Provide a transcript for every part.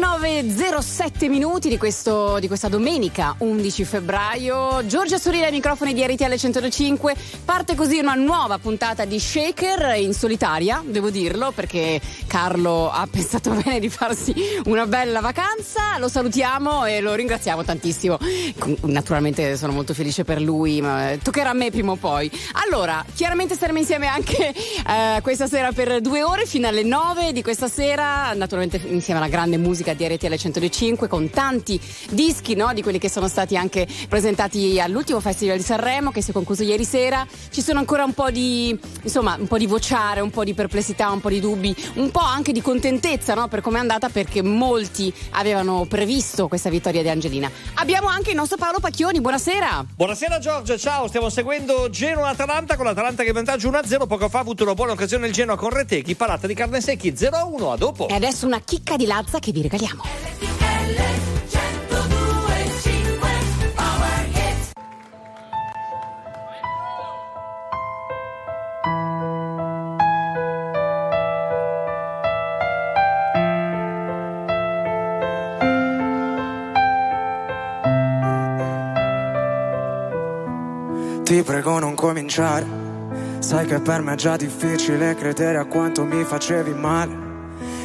19.07 minuti di, questo, di, questa domenica 11 febbraio. Giorgia Surina ai microfoni di RTL 105. Parte così una nuova puntata di Shaker in solitaria, devo dirlo, perché Carlo ha pensato bene di farsi una bella vacanza. Lo salutiamo e lo ringraziamo tantissimo. Naturalmente sono molto felice per lui, ma toccherà a me prima o poi. Allora, chiaramente saremo insieme anche eh, questa sera per due ore fino alle 9 di questa sera, naturalmente insieme alla grande musica di RTL 105 con tanti dischi no, di quelli che sono stati anche presentati all'ultimo Festival di Sanremo che si è concluso ieri sera. Ci sono ancora un po' di insomma, un po' di vociare, un po' di perplessità, un po' di dubbi, un po' anche di contentezza no, per come è andata perché molti avevano previsto questa vittoria di Angelina. Abbiamo anche il nostro Paolo Pacchioni, buonasera. Buonasera Giorgio, ciao, stiamo seguendo Genoa-Atalanta con l'Atalanta che vantaggio 1-0, poco fa ha avuto una buona occasione il Genoa con Retechi, parata di carne secchi 0-1, a dopo. E adesso una chicca di Lazza che vi regaliamo. Ti prego non cominciare, sai che per me è già difficile credere a quanto mi facevi male.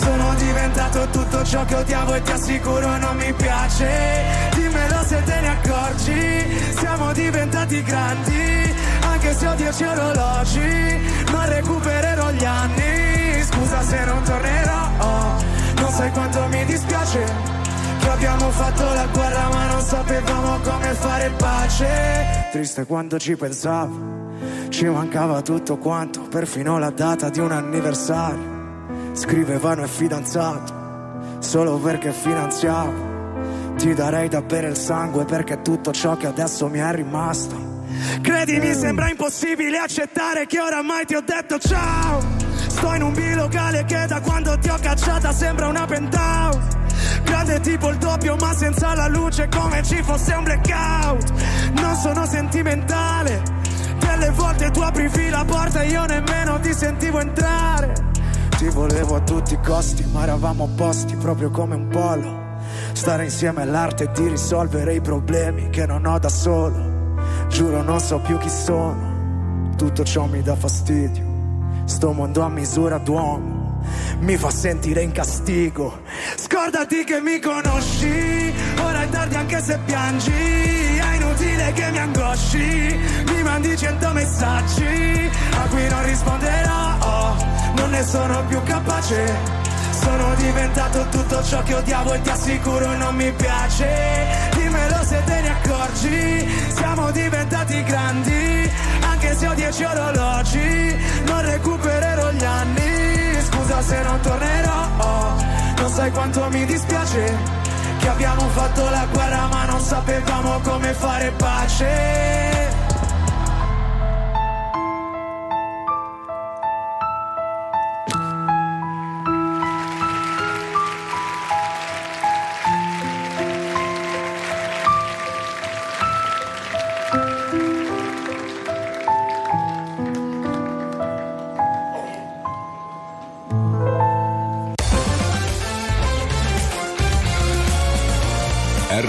sono diventato tutto ciò che odiavo e ti assicuro non mi piace. Dimmelo se te ne accorgi, siamo diventati grandi, anche se ho dieci orologi, non recupererò gli anni. Scusa se non tornerò, non sai quanto mi dispiace. Che abbiamo fatto la guerra ma non sapevamo come fare pace. Triste quando ci pensavo, ci mancava tutto quanto, perfino la data di un anniversario Scrivevano è fidanzato, solo perché finanziavo. Ti darei da bere il sangue perché tutto ciò che adesso mi è rimasto. Credimi, sembra impossibile accettare che oramai ti ho detto ciao. Sto in un bilocale che da quando ti ho cacciata sembra una penthouse. Grande tipo il doppio ma senza la luce come ci fosse un blackout. Non sono sentimentale. Delle volte tu aprivi la porta e io nemmeno ti sentivo entrare. Ti volevo a tutti i costi, ma eravamo opposti proprio come un polo. Stare insieme all'arte di risolvere i problemi che non ho da solo. Giuro non so più chi sono, tutto ciò mi dà fastidio. Sto mondo a misura d'uomo mi fa sentire in castigo. Scordati che mi conosci, ora è tardi anche se piangi. È inutile che mi angosci, mi mandi cento messaggi a cui non risponderò non ne sono più capace. Sono diventato tutto ciò che odiavo e ti assicuro non mi piace. Dimmelo se te ne accorgi, siamo diventati grandi, anche se ho dieci orologi, non recupererò gli anni. Scusa se non tornerò, non sai quanto mi dispiace. Che abbiamo fatto la guerra ma non sapevamo come fare pace.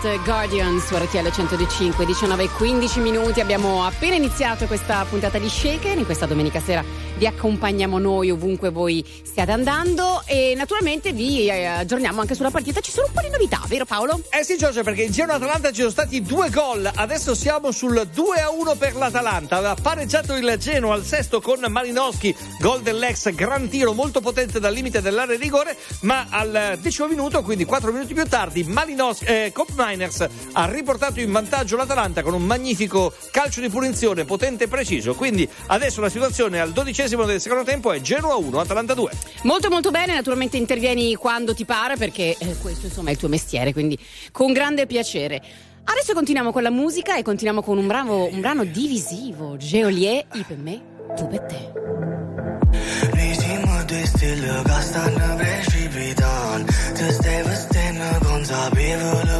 Morissette, Guardian su RTL 105, 19 e 15 minuti. Abbiamo appena iniziato questa puntata di Shaker. In questa domenica sera vi accompagniamo noi ovunque voi stiate andando e naturalmente vi eh, aggiorniamo anche sulla partita. Ci sono vero Paolo? Eh sì, Giorgio, perché in Genoa Atalanta ci sono stati due gol. Adesso siamo sul 2 a 1 per l'Atalanta. Aveva pareggiato il Genoa al sesto con Malinowski, gol dell'ex, gran tiro molto potente dal limite dell'area di rigore. Ma al decimo minuto, quindi 4 minuti più tardi, Malinowski, eh, Cop Miners ha riportato in vantaggio l'Atalanta con un magnifico calcio di punizione potente e preciso. Quindi adesso la situazione al dodicesimo del secondo tempo è Genoa 1, Atalanta 2. Molto molto bene, naturalmente intervieni quando ti pare perché eh, questo insomma è il tuo mestiere, quindi con grande piacere. Adesso continuiamo con la musica e continuiamo con un, bravo, un brano divisivo, Geolier, I per me, tu per te. Rejimul de stil ca stană precipitan Te vestendo consapevole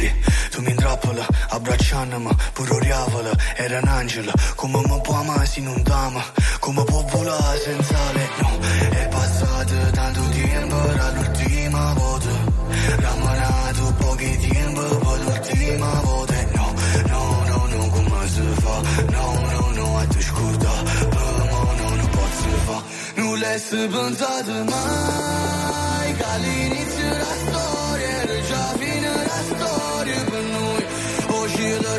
me, tu mi intrappola, abbracciandomi Pure oriavola, era un angelo Come mi può amare se non t'ama Come può volare senza le no È passato tanto tempo dall'ultima volta Rammanato pochi tempo poi l'ultima volta No, no, no, no, come si fa? No, no, no, a te scorda Per me no, non posso fa Non l'hai pensato mai Che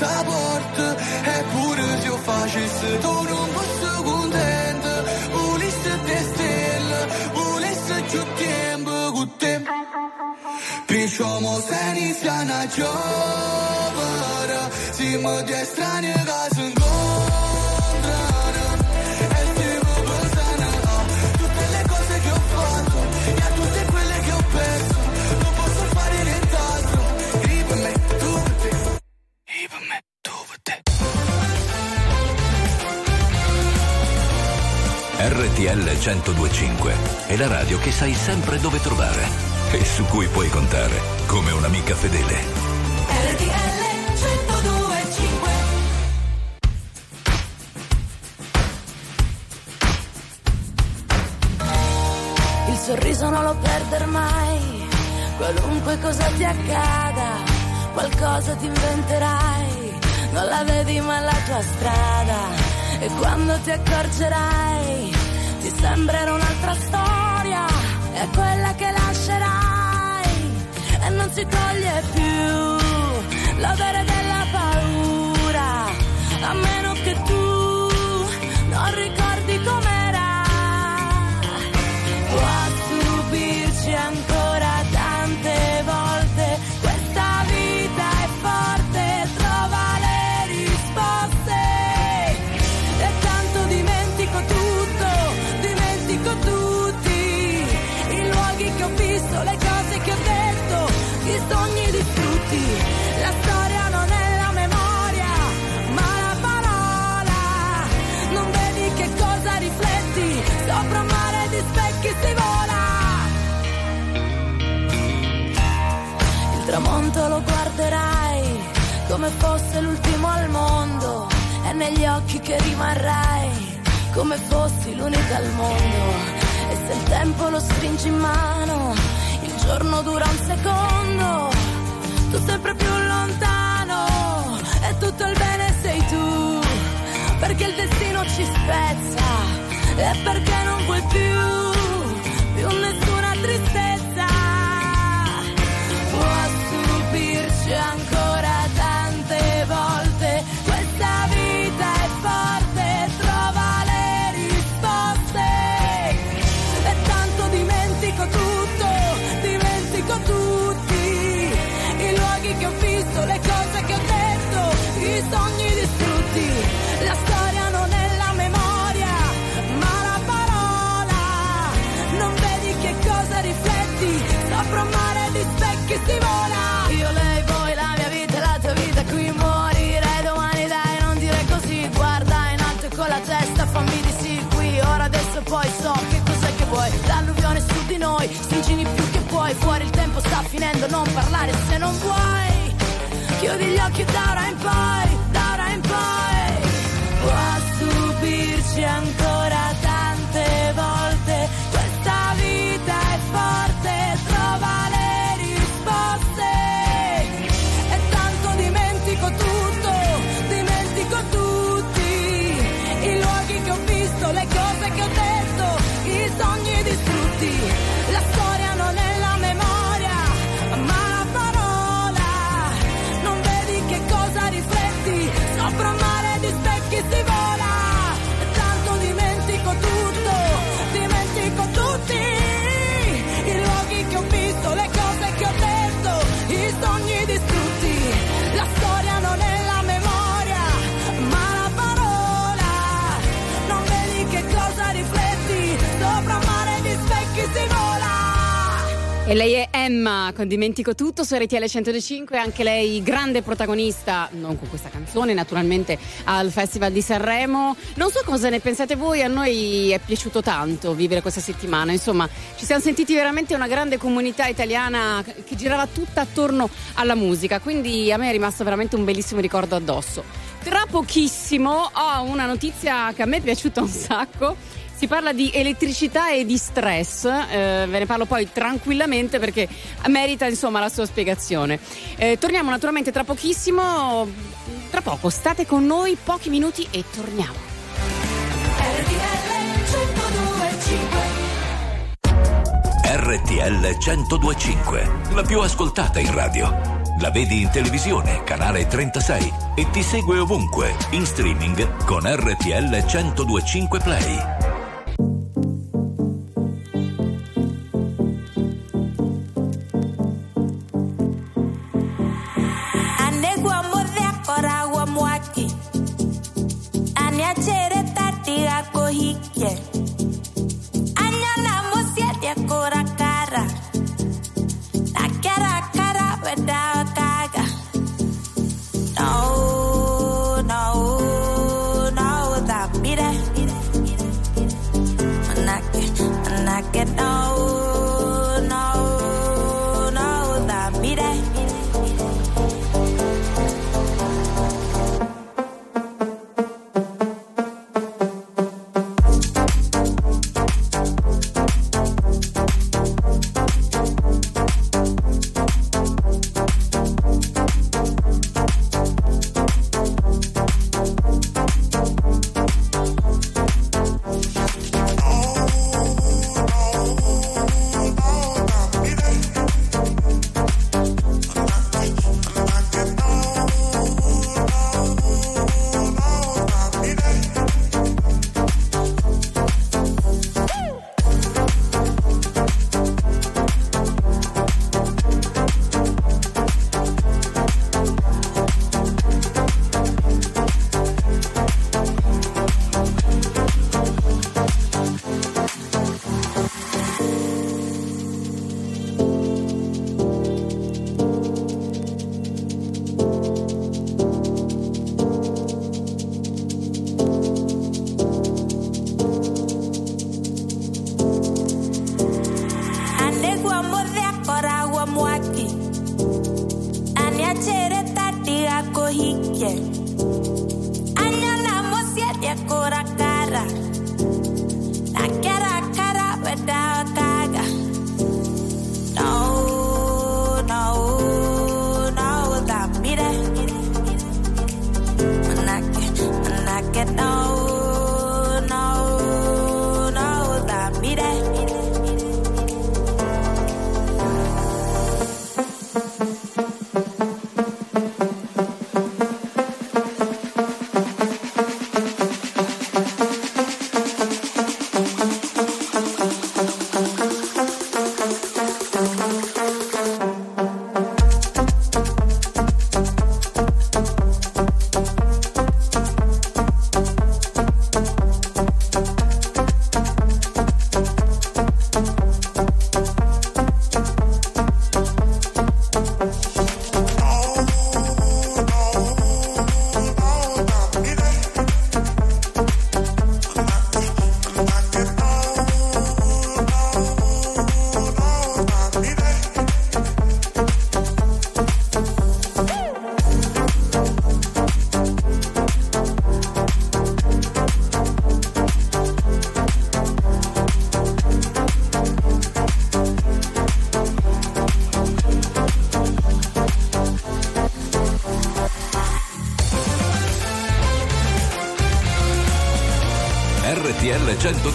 porta a porta è pure se io facesse torno un posto contento volesse te stelle volesse più tempo con te perciò mo se inizia una giovane siamo di estranei che sono RTL 1025 è la radio che sai sempre dove trovare e su cui puoi contare come un'amica fedele. RTL 1025 Il sorriso non lo perder mai, qualunque cosa ti accada, qualcosa ti inventerai, non la vedi ma è la tua strada. E quando ti accorgerai sembrerà un'altra storia, è quella che lascerai e non si toglie più l'odore della lo guarderai come fosse l'ultimo al mondo. È negli occhi che rimarrai come fossi l'unica al mondo. E se il tempo lo stringi in mano, il giorno dura un secondo. Tu sempre più lontano e tutto il bene sei tu. Perché il destino ci spezza e perché non vuoi più, più nessuna tristezza. c'è ancora stringini più che puoi, fuori il tempo sta finendo, non parlare se non vuoi. Chiudi gli occhi da ora in poi, da ora in poi. Può stupirci ancora E lei è Emma con Dimentico tutto su RTL 105, anche lei grande protagonista, non con questa canzone, naturalmente al Festival di Sanremo. Non so cosa ne pensate voi, a noi è piaciuto tanto vivere questa settimana, insomma ci siamo sentiti veramente una grande comunità italiana che girava tutta attorno alla musica, quindi a me è rimasto veramente un bellissimo ricordo addosso. Tra pochissimo ho una notizia che a me è piaciuta un sacco. Si parla di elettricità e di stress, eh, ve ne parlo poi tranquillamente perché merita insomma la sua spiegazione. Eh, torniamo naturalmente tra pochissimo, tra poco, state con noi pochi minuti e torniamo. RTL 1025, la più ascoltata in radio. La vedi in televisione, canale 36 e ti segue ovunque, in streaming con RTL 1025 Play. Kohike Anyana mosia dia kora kara Na kera kara weda kaga No, no, no, that mire. Manake, manake, no, no,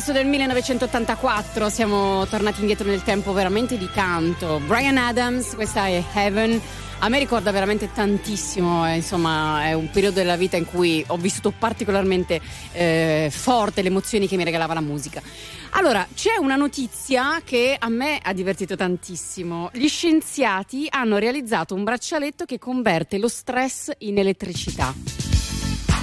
Successo del 1984, siamo tornati indietro nel tempo veramente di canto. Brian Adams, questa è Heaven. A me ricorda veramente tantissimo, eh, insomma, è un periodo della vita in cui ho vissuto particolarmente eh, forte le emozioni che mi regalava la musica. Allora, c'è una notizia che a me ha divertito tantissimo. Gli scienziati hanno realizzato un braccialetto che converte lo stress in elettricità.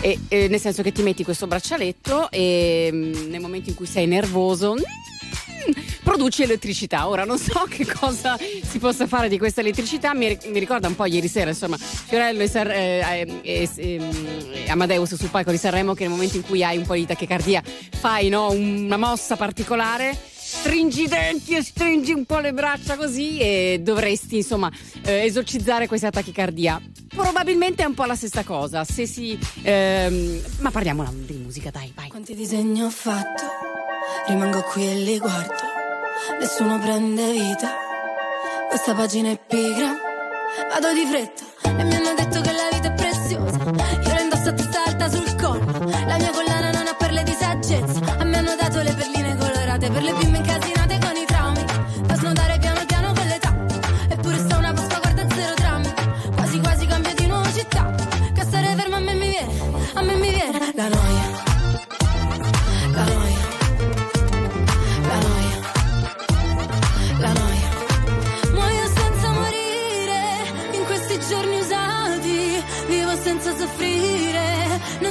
E, eh, nel senso che ti metti questo braccialetto e mm, nel momento in cui sei nervoso mm, produci elettricità. Ora non so che cosa si possa fare di questa elettricità, mi, mi ricorda un po' ieri sera, insomma, Fiorello e, San- eh, eh, e- e- Amadeus sul palco di Sanremo che nel momento in cui hai un po' di tachicardia fai no, una mossa particolare. Stringi i denti e stringi un po' le braccia così e dovresti insomma eh, esorcizzare questa tachicardia. Probabilmente è un po' la stessa cosa. Se si. ehm, ma parliamo di musica, dai, vai. Quanti disegni ho fatto? Rimango qui e li guardo. Nessuno prende vita. Questa pagina è pigra. Vado di fretta e mi hanno detto che la vita è preziosa. Io la indosso a testa alta sul collo. La mia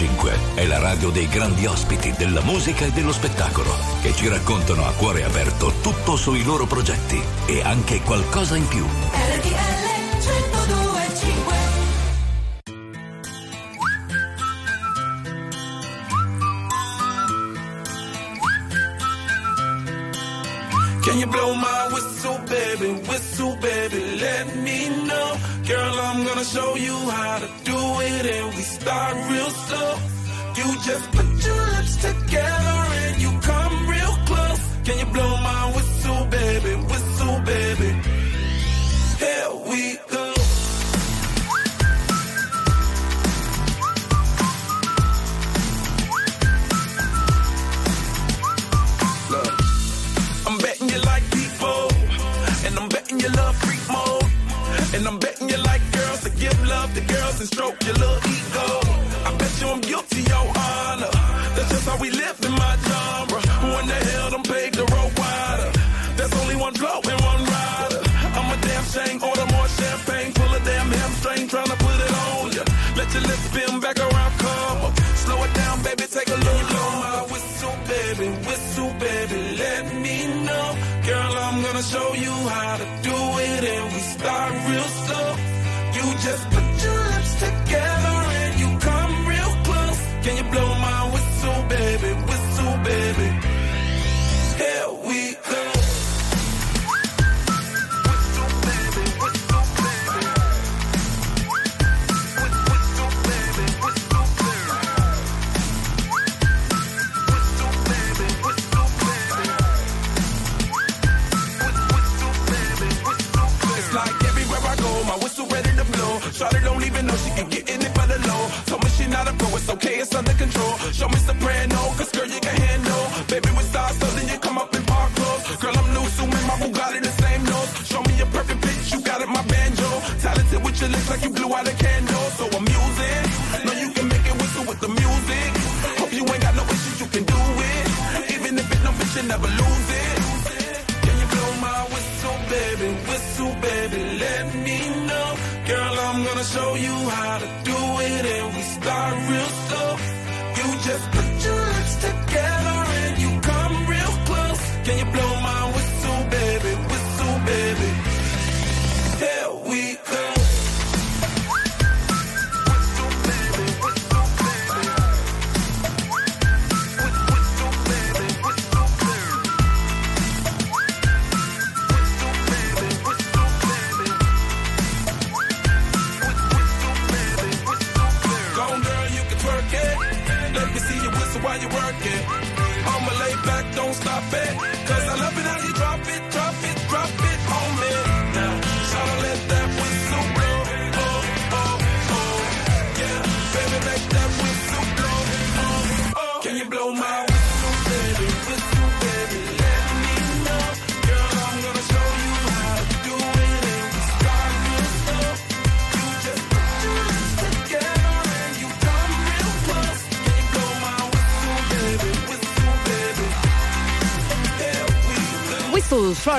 105 è la radio dei grandi ospiti della musica e dello spettacolo che ci raccontano a cuore aperto tutto sui loro progetti e anche qualcosa in più. Can you blow my just to show you how to do it and we start real slow. You just put your lips together and you come real close. Can you blow Show me soprano, cause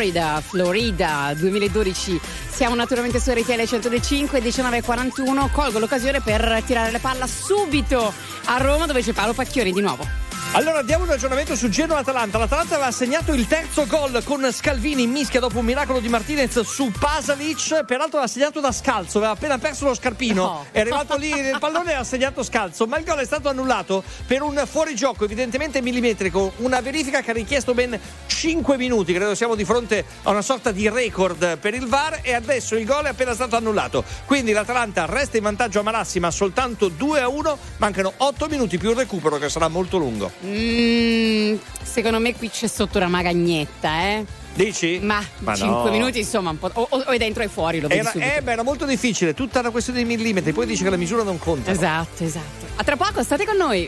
Florida, Florida 2012. Siamo naturalmente su RTL 105 1941. Colgo l'occasione per tirare la palla subito a Roma dove c'è Paolo Pacchioni di nuovo. Allora diamo un ragionamento su Genoa-Atalanta. L'Atalanta aveva segnato il terzo gol con Scalvini in mischia dopo un miracolo di Martinez su Pasalic. Peraltro l'ha segnato da scalzo, aveva appena perso lo scarpino. No. È arrivato lì il pallone e ha segnato scalzo. Ma il gol è stato annullato per un fuorigioco evidentemente millimetrico. Una verifica che ha richiesto ben 5 minuti. Credo siamo di fronte a una sorta di record per il VAR. E adesso il gol è appena stato annullato. Quindi l'Atalanta resta in vantaggio a Malassima soltanto 2 a 1. Mancano 8 minuti più il recupero che sarà molto lungo. Mm, secondo me qui c'è sotto una magagnetta, eh. Dici? Ma, Ma 5 no. minuti insomma un po'. O, o è dentro e fuori, lo vedi Era, subito. eh, beh, era molto difficile, tutta una questione di millimetri. Poi dici che la misura non conta. Esatto, esatto. A tra poco, state con noi.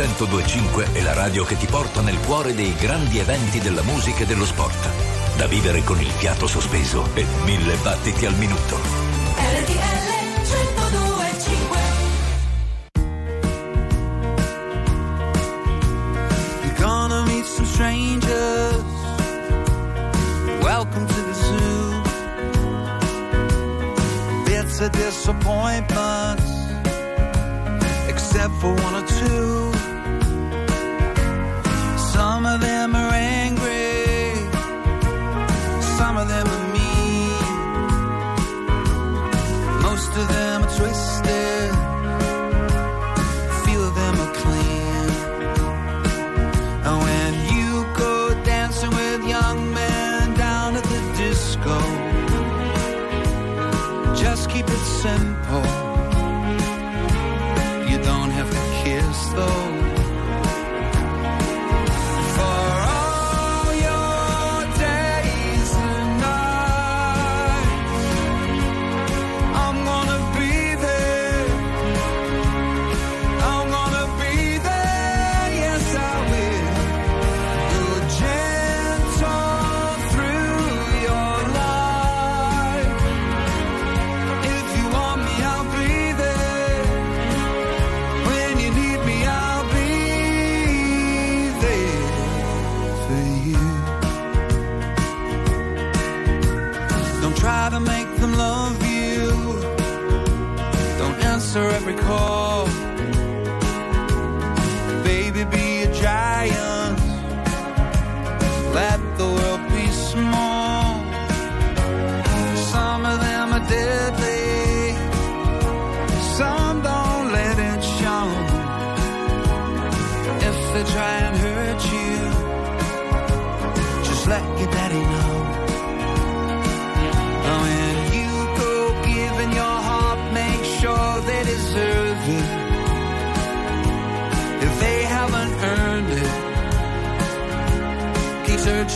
1025 è la radio che ti porta nel cuore dei grandi eventi della musica e dello sport. Da vivere con il fiato sospeso e mille battiti al minuto. RTL 1025 You're gonna meet some strangers. Welcome to the zoo. Bits of disappointments, except for one or two. Some of them are angry, some of them are mean. Most of them are twisted,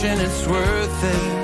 searching, it's worth it.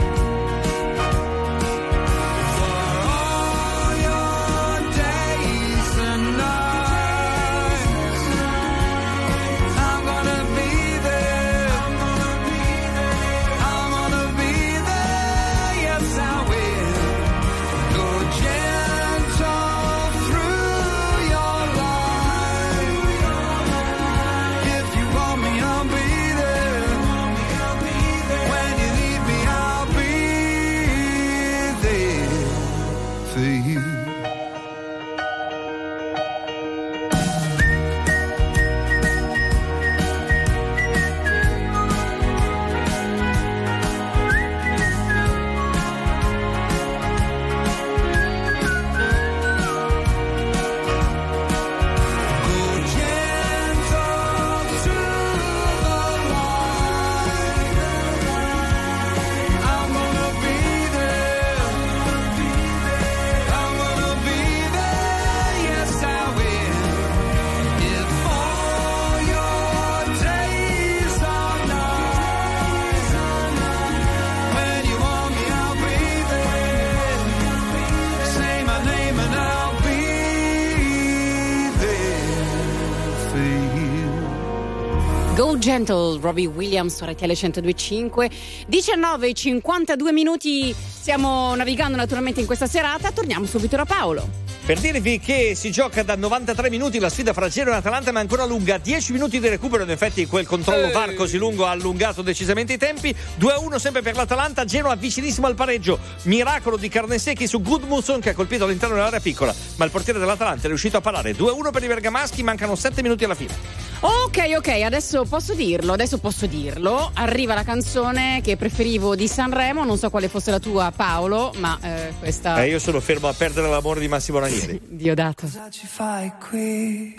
Gentle, Robbie Williams su RTL 1025. 19 52 minuti. Stiamo navigando naturalmente in questa serata. Torniamo subito da Paolo. Per dirvi che si gioca da 93 minuti la sfida fra Genoa e Atalanta, ma è ancora lunga. 10 minuti di recupero. In effetti, quel controllo Ehi. VAR così lungo ha allungato decisamente i tempi. 2-1 sempre per l'Atalanta. Genoa vicinissimo al pareggio. Miracolo di Carnesecchi su Gudmundsson che ha colpito all'interno dell'area piccola. Ma il portiere dell'Atalanta è riuscito a parare. 2-1 per i bergamaschi. Mancano 7 minuti alla fine. Ok, ok, adesso posso dirlo, adesso posso dirlo. Arriva la canzone che preferivo di Sanremo, non so quale fosse la tua Paolo, ma eh, questa... Eh, io sono fermo a perdere l'amore di Massimo Ranieri. Diodato. Cosa ci fai qui?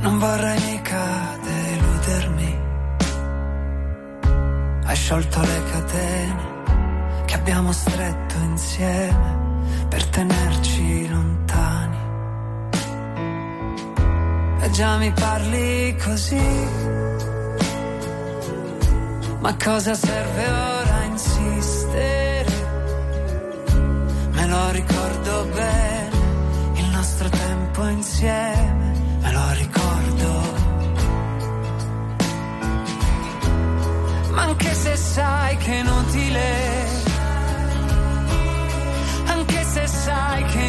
Non vorrei mica deludermi. Hai sciolto le catene che abbiamo stretto insieme per tenerci lontani. E già mi parli così. Ma cosa serve ora insistere? Lo ricordo bene, il nostro tempo insieme, me lo ricordo. Ma anche se sai che è inutile, anche se sai che è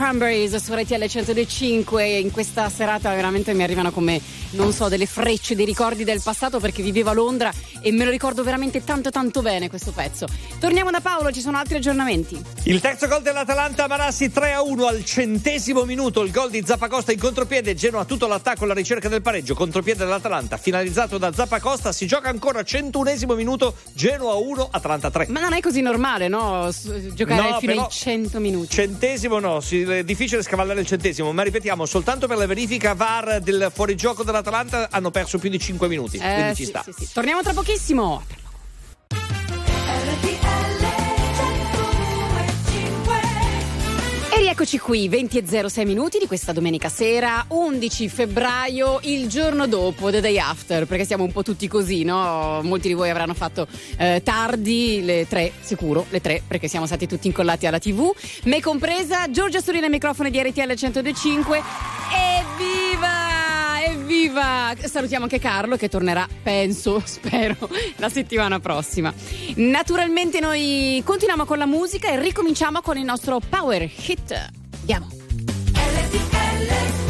Cranberries su RTL 105. In questa serata veramente mi arrivano come, non so, delle frecce, dei ricordi del passato perché vivevo a Londra e me lo ricordo veramente tanto tanto bene questo pezzo. Torniamo da Paolo, ci sono altri aggiornamenti. Il terzo gol dell'Atalanta, Marassi 3 a 1 al centesimo minuto. Il gol di Zappacosta in contropiede. Genoa tutto l'attacco alla ricerca del pareggio. Contropiede dell'Atalanta, finalizzato da Zappacosta. Si gioca ancora 101esimo minuto. Genoa 1, Atalanta 3. Ma non è così normale, no? Giocare No, fino ai 100 minuti. Centesimo no, è difficile scavallare il centesimo, ma ripetiamo, soltanto per la verifica VAR del fuorigioco dell'Atalanta hanno perso più di 5 minuti. Eh, quindi ci sì, sta. sì, sì. Torniamo tra pochissimo. E rieccoci qui, 20 e 06 minuti di questa domenica sera, 11 febbraio, il giorno dopo, the day after, perché siamo un po' tutti così, no? Molti di voi avranno fatto eh, tardi, le tre, sicuro, le tre, perché siamo stati tutti incollati alla TV, me compresa, Giorgia Storina ai microfoni di RTL 105, evviva! Evviva! Salutiamo anche Carlo che tornerà, penso, spero, la settimana prossima. Naturalmente noi continuiamo con la musica e ricominciamo con il nostro Power Hit. Andiamo. When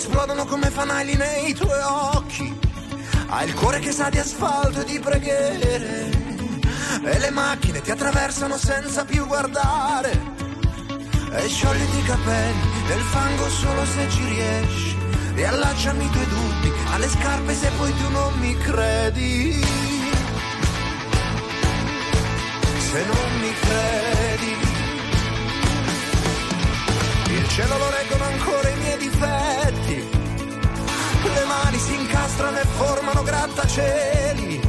Esplodono come fanali nei tuoi occhi. Hai il cuore che sa di asfalto e di preghiere. e le macchine ti attraversano senza più guardare. E sciogliti i capelli nel fango solo se ci riesci. Riallacciami i tuoi dubbi alle scarpe se poi tu non mi credi. Se non mi credi. Il cielo lo reggono ancora miei difetti. Le mani si incastrano e formano grattacieli.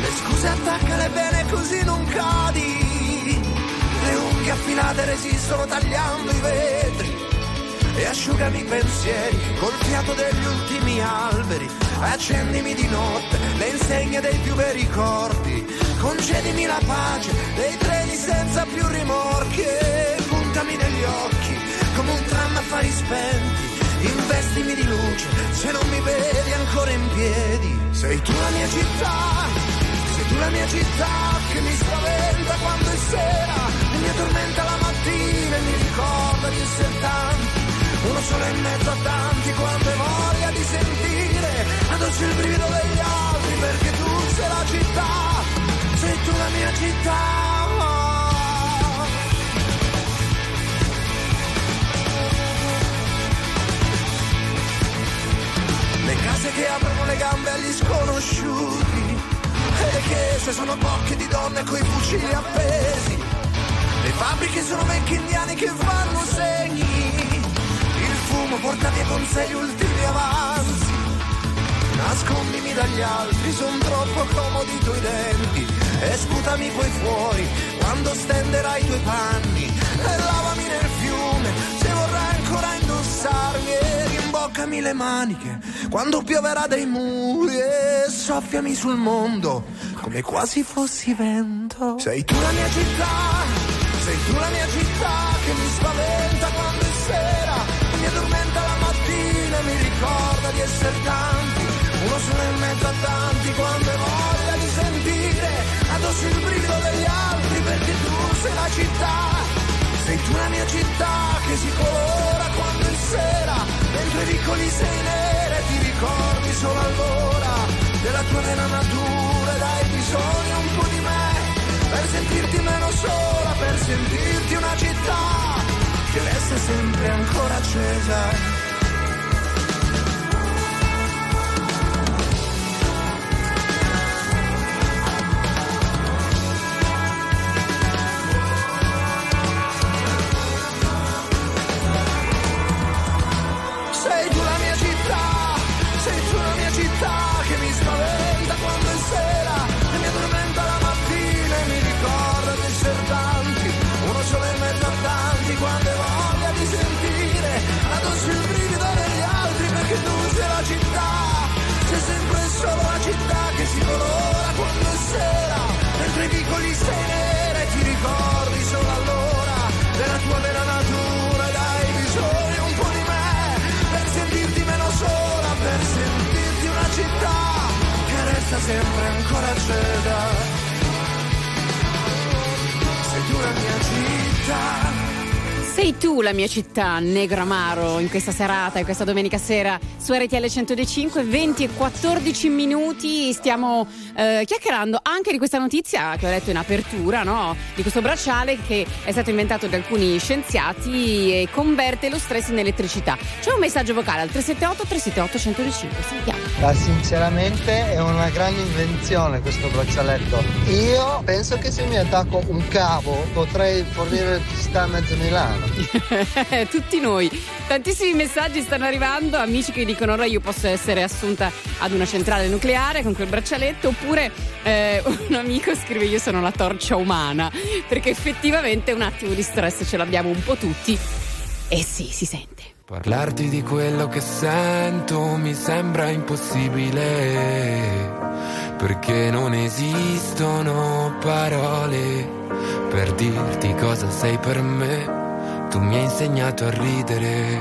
Le scuse attaccale bene così non cadi. Le unghie affilate resistono tagliando i vetri. E asciugami i pensieri col fiato degli ultimi alberi. Accendimi di notte le insegne dei più bei ricordi. Concedimi la pace dei treni senza più rimorchi. Puntami negli occhi come un tram a fari spenti. Investimi di luce se non mi vedi ancora in piedi. Sei tu la mia città, sei tu la mia città che mi spaventa quando è sera e mi addormenta la mattina e mi ricorda di essere tanti. Uno solo in mezzo a tanti quando hai voglia di sentire addosso il brivido degli altri perché tu sei la città, sei tu la mia città. Case che aprono le gambe agli sconosciuti e le chiese sono bocche di donne coi fucili appesi. Le fabbriche sono vecchi indiani che fanno segni. Il fumo porta via con sé gli ultimi avanzi. Nascondimi dagli altri, son troppo comodi i tuoi denti. E sputami poi fuori quando stenderai i tuoi panni. E lavami nel fiume se vorrai ancora indossarmi. Rimboccami le maniche quando pioverà dai muri. E soffiami sul mondo come quasi fossi vento. Sei tu la mia città, sei tu la mia città che mi spaventa quando è sera. Mi addormenta la mattina mi ricorda di essere tanti. Uno solo in mezzo a tanti quando hai voglia di sentire addosso il brivido degli altri perché tu sei la città. Sei tu la mia città che si colora quando è sera, mentre vicoli sei nera e ti ricordi solo allora della tua vera natura ed hai bisogno un po' di me per sentirti meno sola, per sentirti una città che resta sempre ancora accesa. Sempre ancora accesa. Sei tu la mia città. Sei tu la mia città, Negramaro, in questa serata, in questa domenica sera su RTL 105, 20 e 14 minuti. Stiamo eh, chiacchierando anche di questa notizia che ho letto in apertura, no? Di questo bracciale che è stato inventato da alcuni scienziati e converte lo stress in elettricità. C'è un messaggio vocale al 378 378 105. Sentiamo. Ma sinceramente è una grande invenzione questo braccialetto. Io penso che se mi attacco un cavo potrei fornire elettricità a mezzo Milano. Tutti noi. Tantissimi messaggi stanno arrivando, amici che dicono ora io posso essere assunta ad una centrale nucleare con quel braccialetto oppure eh, un amico scrive io sono la torcia umana perché effettivamente un attimo di stress ce l'abbiamo un po' tutti e sì, si sente. Parlarti di quello che sento mi sembra impossibile, perché non esistono parole per dirti cosa sei per me. Tu mi hai insegnato a ridere,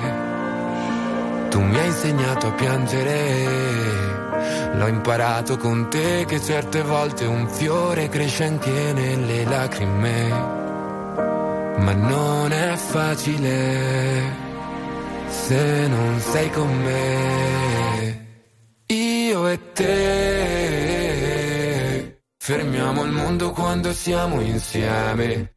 tu mi hai insegnato a piangere. L'ho imparato con te che certe volte un fiore cresce anche nelle lacrime, ma non è facile se non sei con me. Io e te Fermiamo il mondo quando siamo insieme,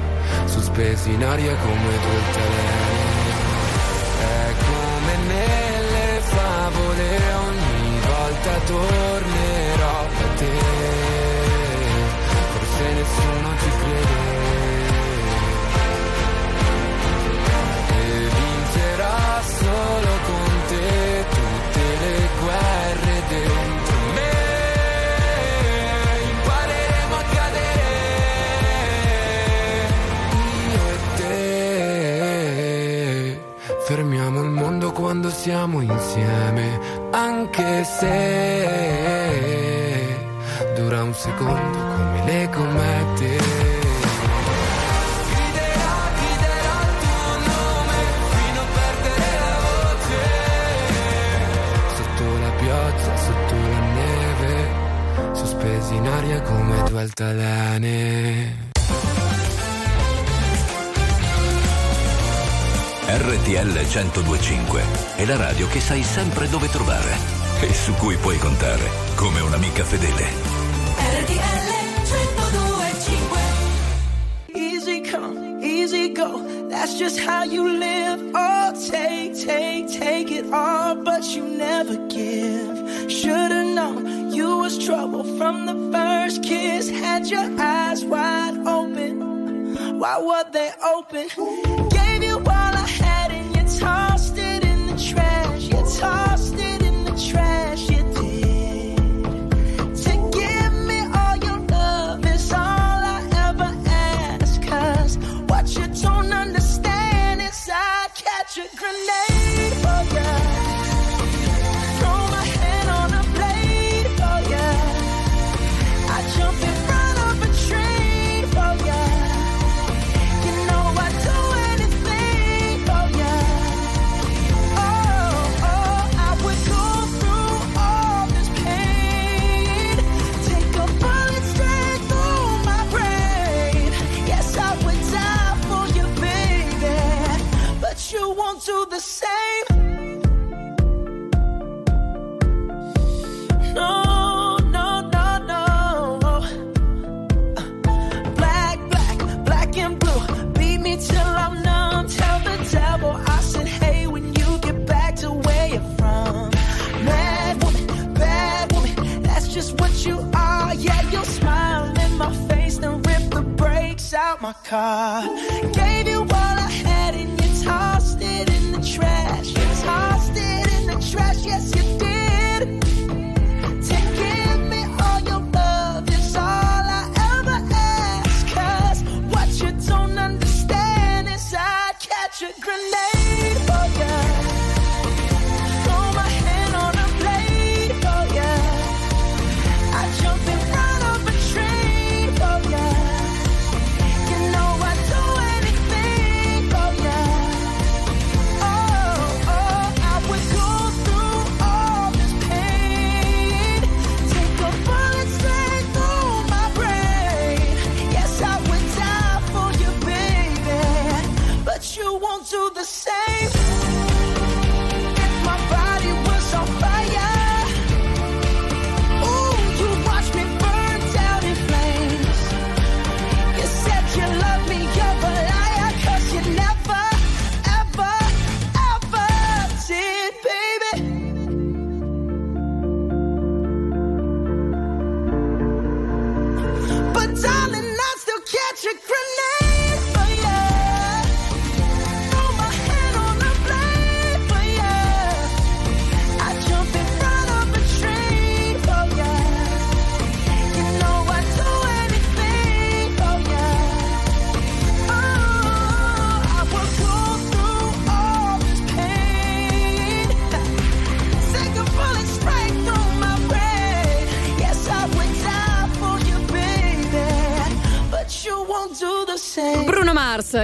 sospesi in aria come due altalene. È come nelle favole, ogni volta tornerò da te. Forse nessuno ci crede. E vincerò solo con te tutte le guerre quando siamo insieme, anche se dura un secondo come le comete. Griderò, griderò il tuo nome fino a perdere la voce. Sotto la pioggia, sotto la neve, sospesi in aria come due altalene. RTL 1025 è la radio che sai sempre dove trovare e su cui puoi contare come un'amica fedele. RTL 1025 Easy come, easy go. That's just how you live. Oh, take, take, take it all, but you never give. Should've known you was trouble from the first kiss. Had your eyes wide open. Why were they open?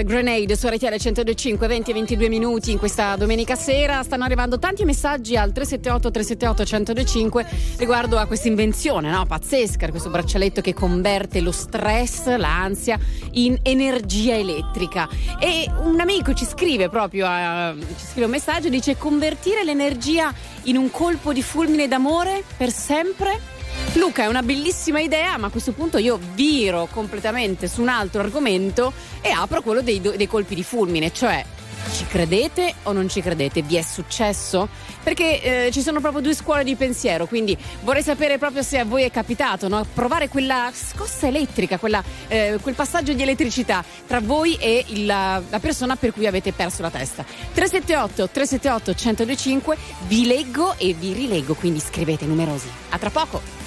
Grenade su RTL 102.5, 20 e 22 minuti in questa domenica sera. Stanno arrivando tanti messaggi al 378 378 1025 riguardo a questa invenzione no? pazzesca, questo braccialetto che converte lo stress, l'ansia in energia elettrica. E un amico ci scrive proprio, a- ci scrive un messaggio, dice convertire l'energia in un colpo di fulmine d'amore per sempre? Luca, è una bellissima idea, ma a questo punto io viro completamente su un altro argomento e apro quello dei, dei colpi di fulmine, cioè ci credete o non ci credete? Vi è successo? Perché eh, ci sono proprio due scuole di pensiero, quindi vorrei sapere proprio se a voi è capitato no? provare quella scossa elettrica, quella, eh, quel passaggio di elettricità tra voi e il- la, persona per cui avete perso la testa. 378 378 1025 vi leggo e vi rileggo, quindi scrivete numerosi. A tra poco!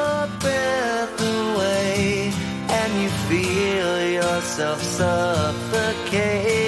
myself suffocate.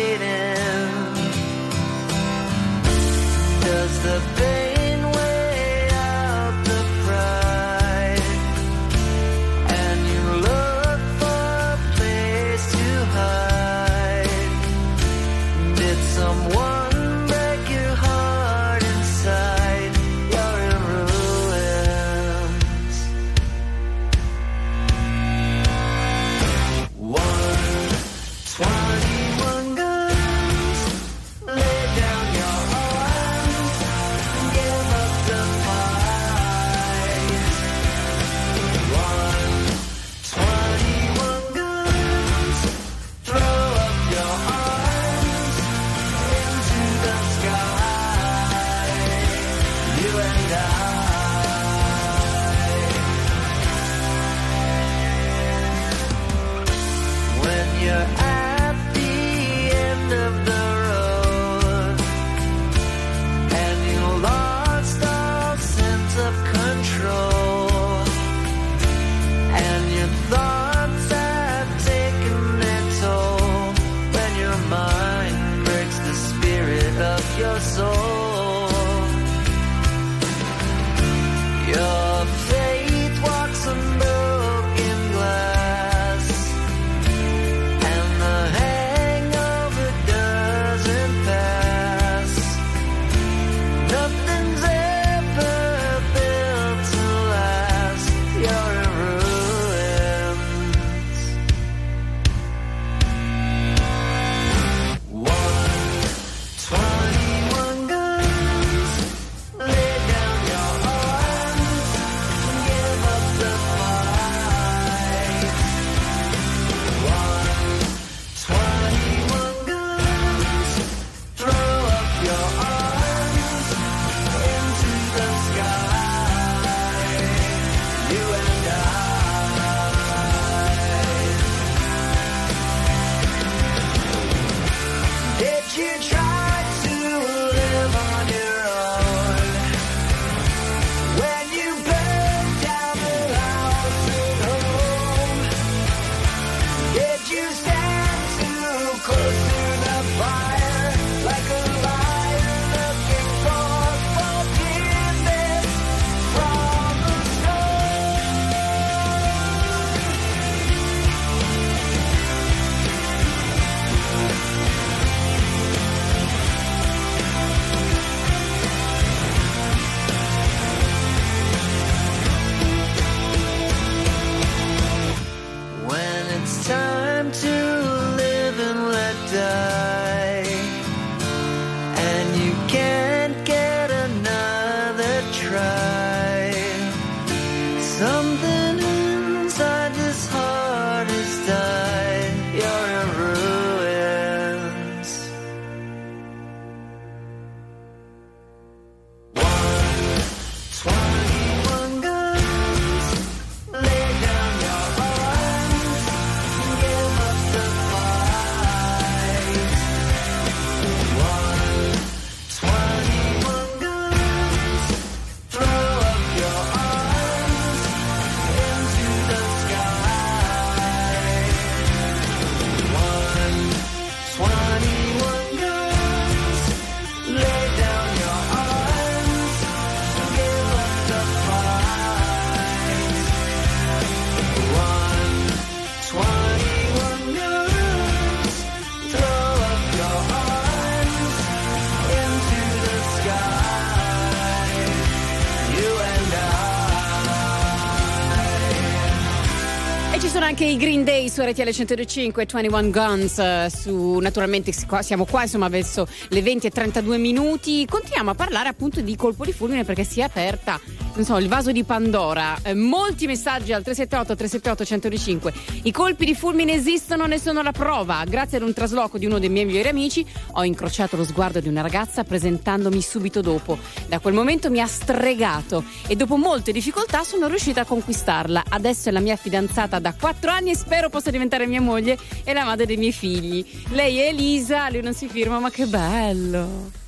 Anche i Green Day su RTL 105, 21 Guns, eh, su, naturalmente siamo qua insomma verso le 20 e 32 minuti, continuiamo a parlare appunto di colpo di fulmine perché si è aperta, non so, il vaso di Pandora, Eh, molti messaggi al 378 378 105, i colpi di fulmine esistono, ne sono la prova, grazie ad un trasloco di uno dei miei migliori amici ho incrociato lo sguardo di una ragazza presentandomi subito dopo, da quel momento mi ha stregato e dopo molte difficoltà sono riuscita a conquistarla, adesso è la mia fidanzata da 4 anni e spero possa diventare mia moglie e la madre dei miei figli. Lei è Elisa, lui non si firma, ma che bello!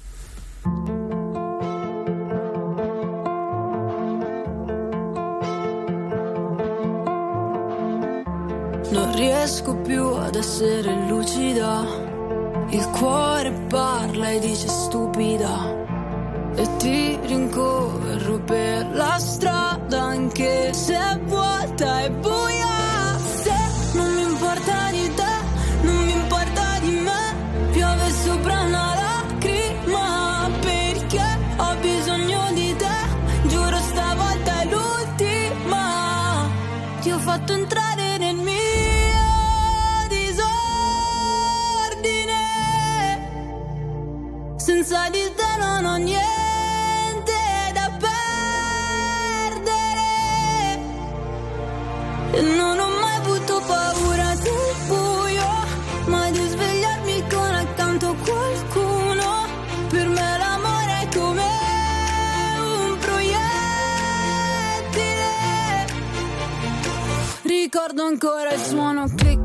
Non riesco più ad essere lucida. Il cuore parla e dice stupida. E ti rincorro per la strada anche se è vuota e buia. Se non mi importa di non ho niente da perdere. Non ho mai avuto paura del buio, mai di svegliarmi con accanto qualcuno. Per me l'amore è come un proiettile. Ricordo ancora il suono click,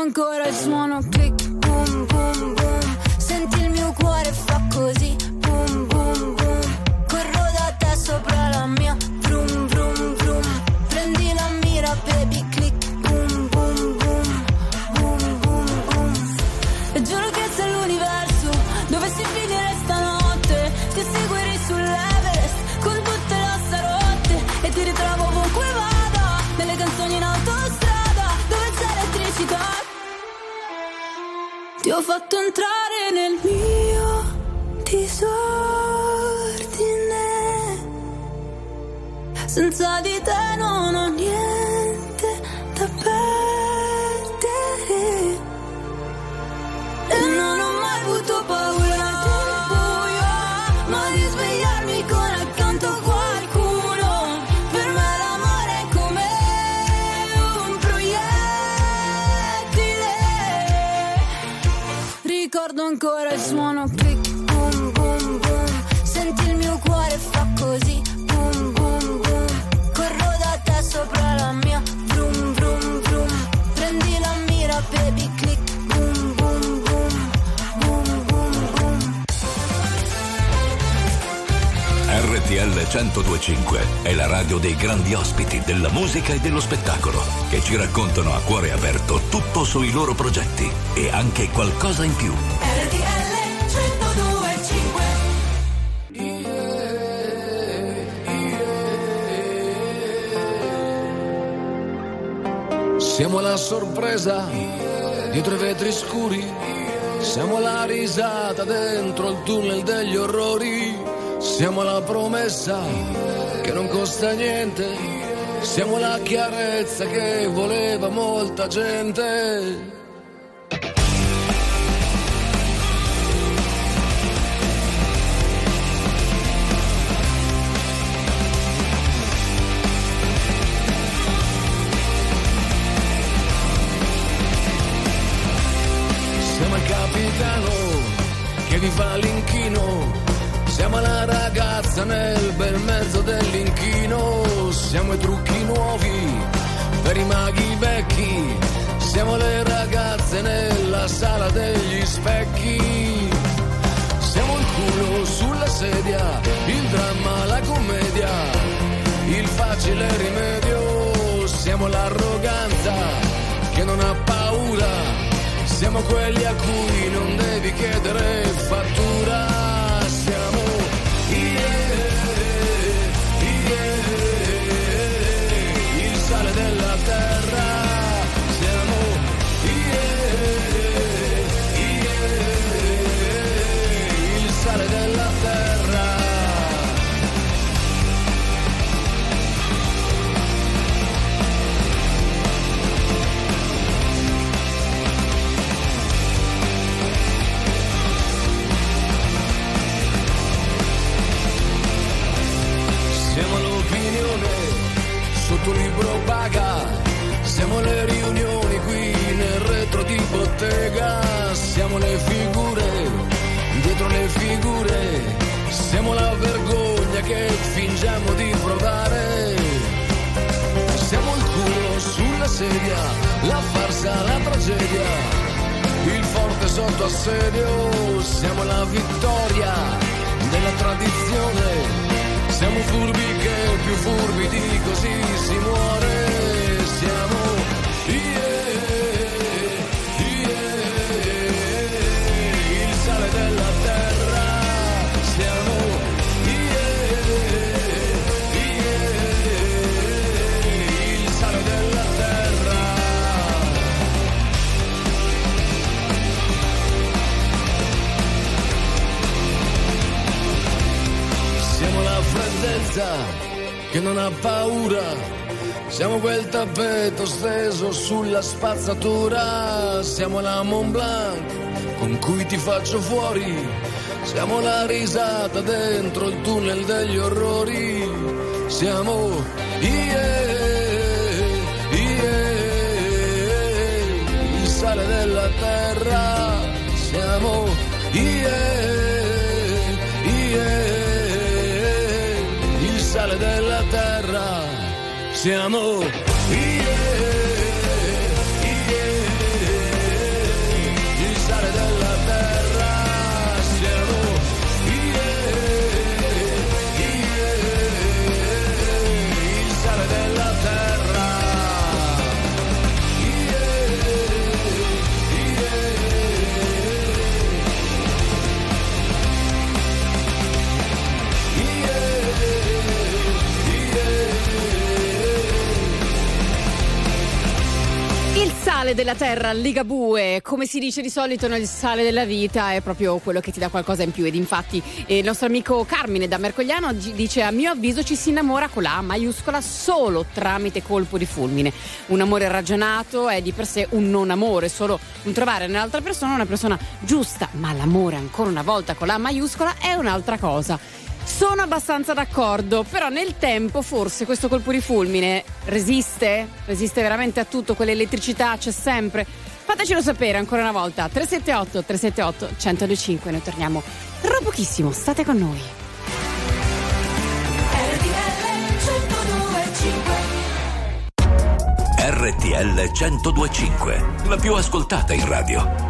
ancora il suono click, ho fatto entrare nel mio disordine. Senza di suono click, boom, boom, boom. Senti il mio cuore fa così, boom, boom, boom. Corro da te sopra la mia, vroom, vroom, vroom. Prendi la mira, baby, click, boom, boom, boom. Boom, boom, boom. RTL 1025 è la radio dei grandi ospiti della musica e dello spettacolo che ci raccontano a cuore aperto tutto sui loro progetti e anche qualcosa in più. Siamo la sorpresa dietro i vetri scuri, siamo la risata dentro il tunnel degli orrori, siamo la promessa che non costa niente, siamo la chiarezza che voleva molta gente. Capitano che vi fa l'inchino. Siamo la ragazza nel bel mezzo dell'inchino. Siamo i trucchi nuovi per i maghi vecchi. Siamo le ragazze nella sala degli specchi. Siamo il culo sulla sedia, il dramma, la commedia, il facile rimedio. Siamo l'arroganza che non ha paura. Siamo quelli a cui non devi chiedere fattura. Sotto libro paga, siamo le riunioni qui nel retro di bottega, siamo le figure dietro le figure, siamo la vergogna che fingiamo di provare. Siamo il culo sulla sedia, la farsa, la tragedia, il forte sotto assedio, siamo la vittoria della tradizione. Siamo furbi che più furbi di così si muore. Freddezza che non ha paura. Siamo quel tappeto steso sulla spazzatura. Siamo la Mont Blanc con cui ti faccio fuori. Siamo la risata dentro il tunnel degli orrori. Siamo yeah, yeah, il sale della terra. Siamo yeah, terra. Siamo della terra, Ligabue, come si dice di solito nel sale della vita, è proprio quello che ti dà qualcosa in più. Ed infatti eh, il nostro amico Carmine da Mercogliano dice: A mio avviso ci si innamora con la A maiuscola solo tramite colpo di fulmine. Un amore ragionato è di per sé un non amore, solo un trovare nell'altra persona una persona giusta, ma l'amore ancora una volta con la A maiuscola è un'altra cosa. Sono abbastanza d'accordo, però nel tempo forse questo colpo di fulmine resiste? Resiste veramente a tutto, quell'elettricità c'è sempre? Fatecelo sapere ancora una volta, 378 378 1025, noi torniamo tra pochissimo, state con noi. RTL 1025, la più ascoltata in radio.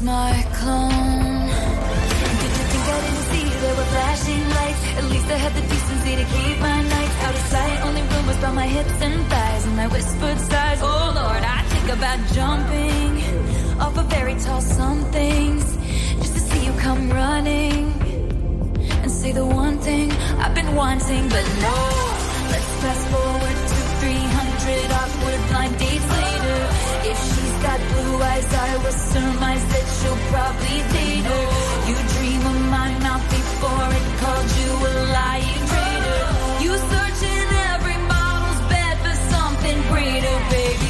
Girl my clone. Did you think I didn't see there were flashing lights? At least I had the decency to keep my nights out of sight. Only rumors about my hips and thighs and my whispered sighs. Oh Lord, I think about jumping off a very tall somethings just to see you come running and say the one thing I've been wanting, but no. Let's fast forward 300 awkward blind dates later. If she's got blue eyes, I will surmise that she'll probably date her. You dream of my mouth before it called you a lying traitor. You search in every model's bed for something greater, baby.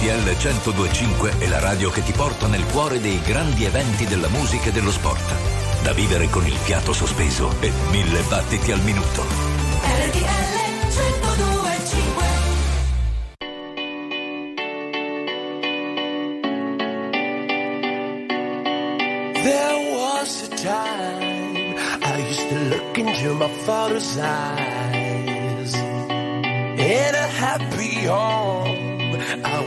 RTL 1025 è la radio che ti porta nel cuore dei grandi eventi della musica e dello sport. Da vivere con il fiato sospeso e mille battiti al minuto. RTL 1025 Thank time I used to look into my father's eyes. In a happy home,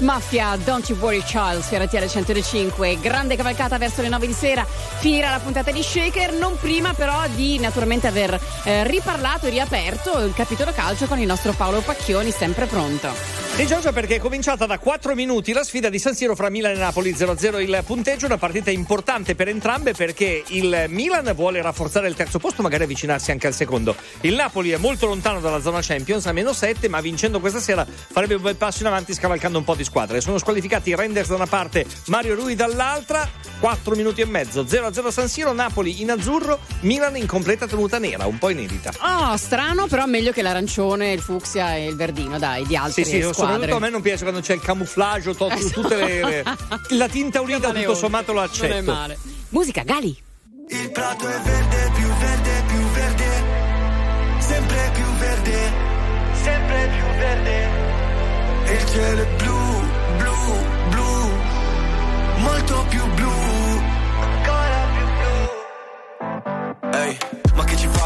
Mafia, Don't You Worry Child, su RTL 105. Grande cavalcata verso le 9 di sera. Finirà la puntata di Shaker, non prima però di naturalmente aver eh, riparlato e riaperto il capitolo calcio con il nostro Paolo Pacchioni, sempre pronto. Sì, Giorgio, perché è cominciata da 4 minuti la sfida di San Siro fra Milan e Napoli 0-0 il punteggio, una partita importante per entrambe perché il Milan vuole rafforzare il terzo posto, magari avvicinarsi anche al secondo. Il Napoli è molto lontano dalla zona Champions, a meno 7, ma vincendo questa sera farebbe un bel passo in avanti scavalcando un po' di squadre. Sono squalificati Renders da una parte, Mario Rui dall'altra, 4 minuti e mezzo, 0-0 San Siro, Napoli in azzurro, Milan in completa tenuta nera, un po' inedita. Oh, strano, però meglio che l'arancione, il fucsia e il verdino, dai, di altre Sì, sì, squadre. soprattutto a me non piace quando c'è il camouflage, to- tutte le, le- la tinta unita, tutto sommato lo accetto. Non è male. Musica, Gali. Il prato è verde, più più verde. Il cielo è blu, blu, blu. Molto più blu.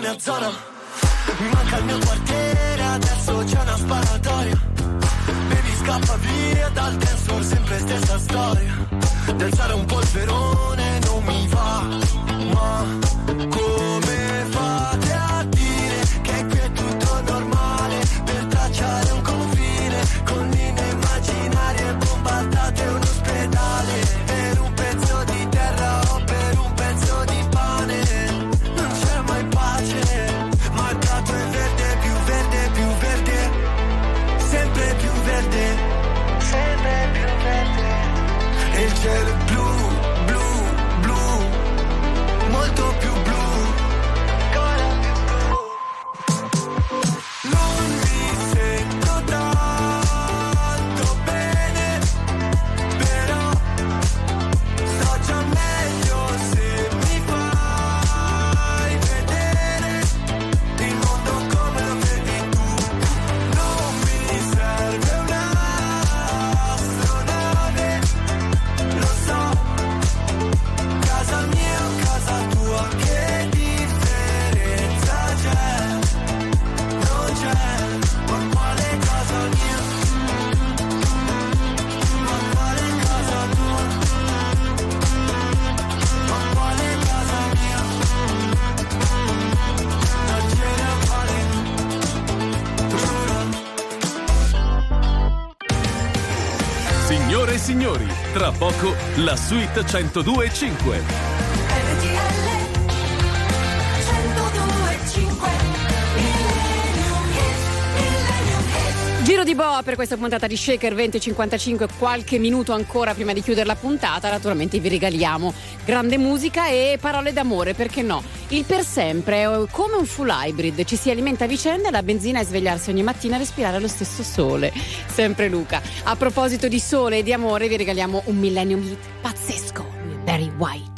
mia zona. Mi manca il mio quartiere, adesso c'è una sparatoria. Baby scappa via dal floor, sempre stessa storia. Danzare un polverone non mi va, ma come la suite 102.5. Giro di boa per questa puntata di Shaker 2055, qualche minuto ancora prima di chiudere la puntata, naturalmente vi regaliamo grande musica e parole d'amore, perché no? Il per sempre è come un full hybrid, ci si alimenta a vicenda la benzina è svegliarsi ogni mattina e respirare lo stesso sole. Sempre Luca. A proposito di sole e di amore vi regaliamo un Millennium Hit pazzesco, Barry White.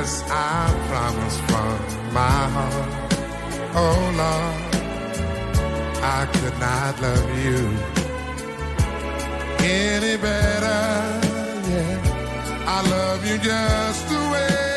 This I promise from my heart. Oh Lord. I could not love you any better. Yeah, I love you just the way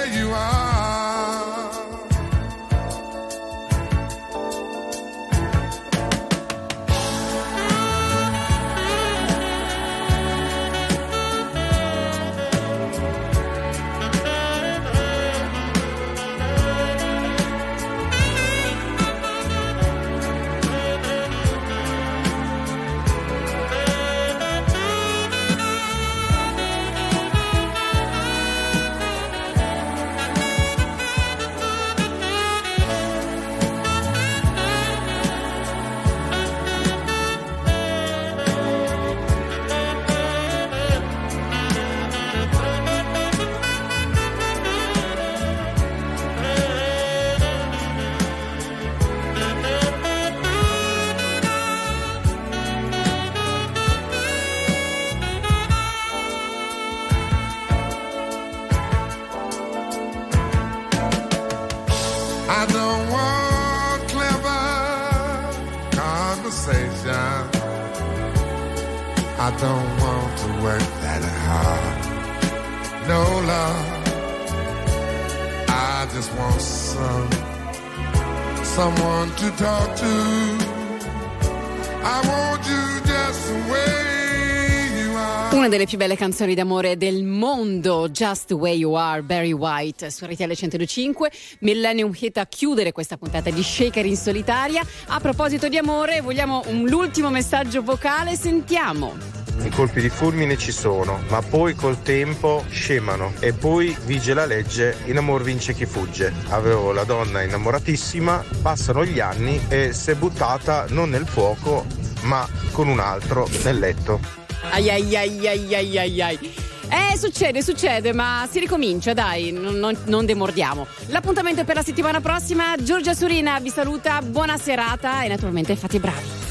delle più belle canzoni d'amore del mondo, Just the Way You Are, Barry White, su RTL 105, Millennium Hit a chiudere questa puntata di Shaker in solitaria. A proposito di amore, vogliamo un- l'ultimo messaggio vocale, sentiamo. I colpi di fulmine ci sono, ma poi col tempo scemano e poi vige la legge, in amor vince chi fugge. Avevo la donna innamoratissima, passano gli anni e si è buttata non nel fuoco, ma con un altro nel letto. Ai ai ai ai ai ai ai. Eh, succede, succede, ma si ricomincia, dai, non, non- non demordiamo. L'appuntamento è per la settimana prossima. Giorgia Surina vi saluta, buona serata e naturalmente fate bravi.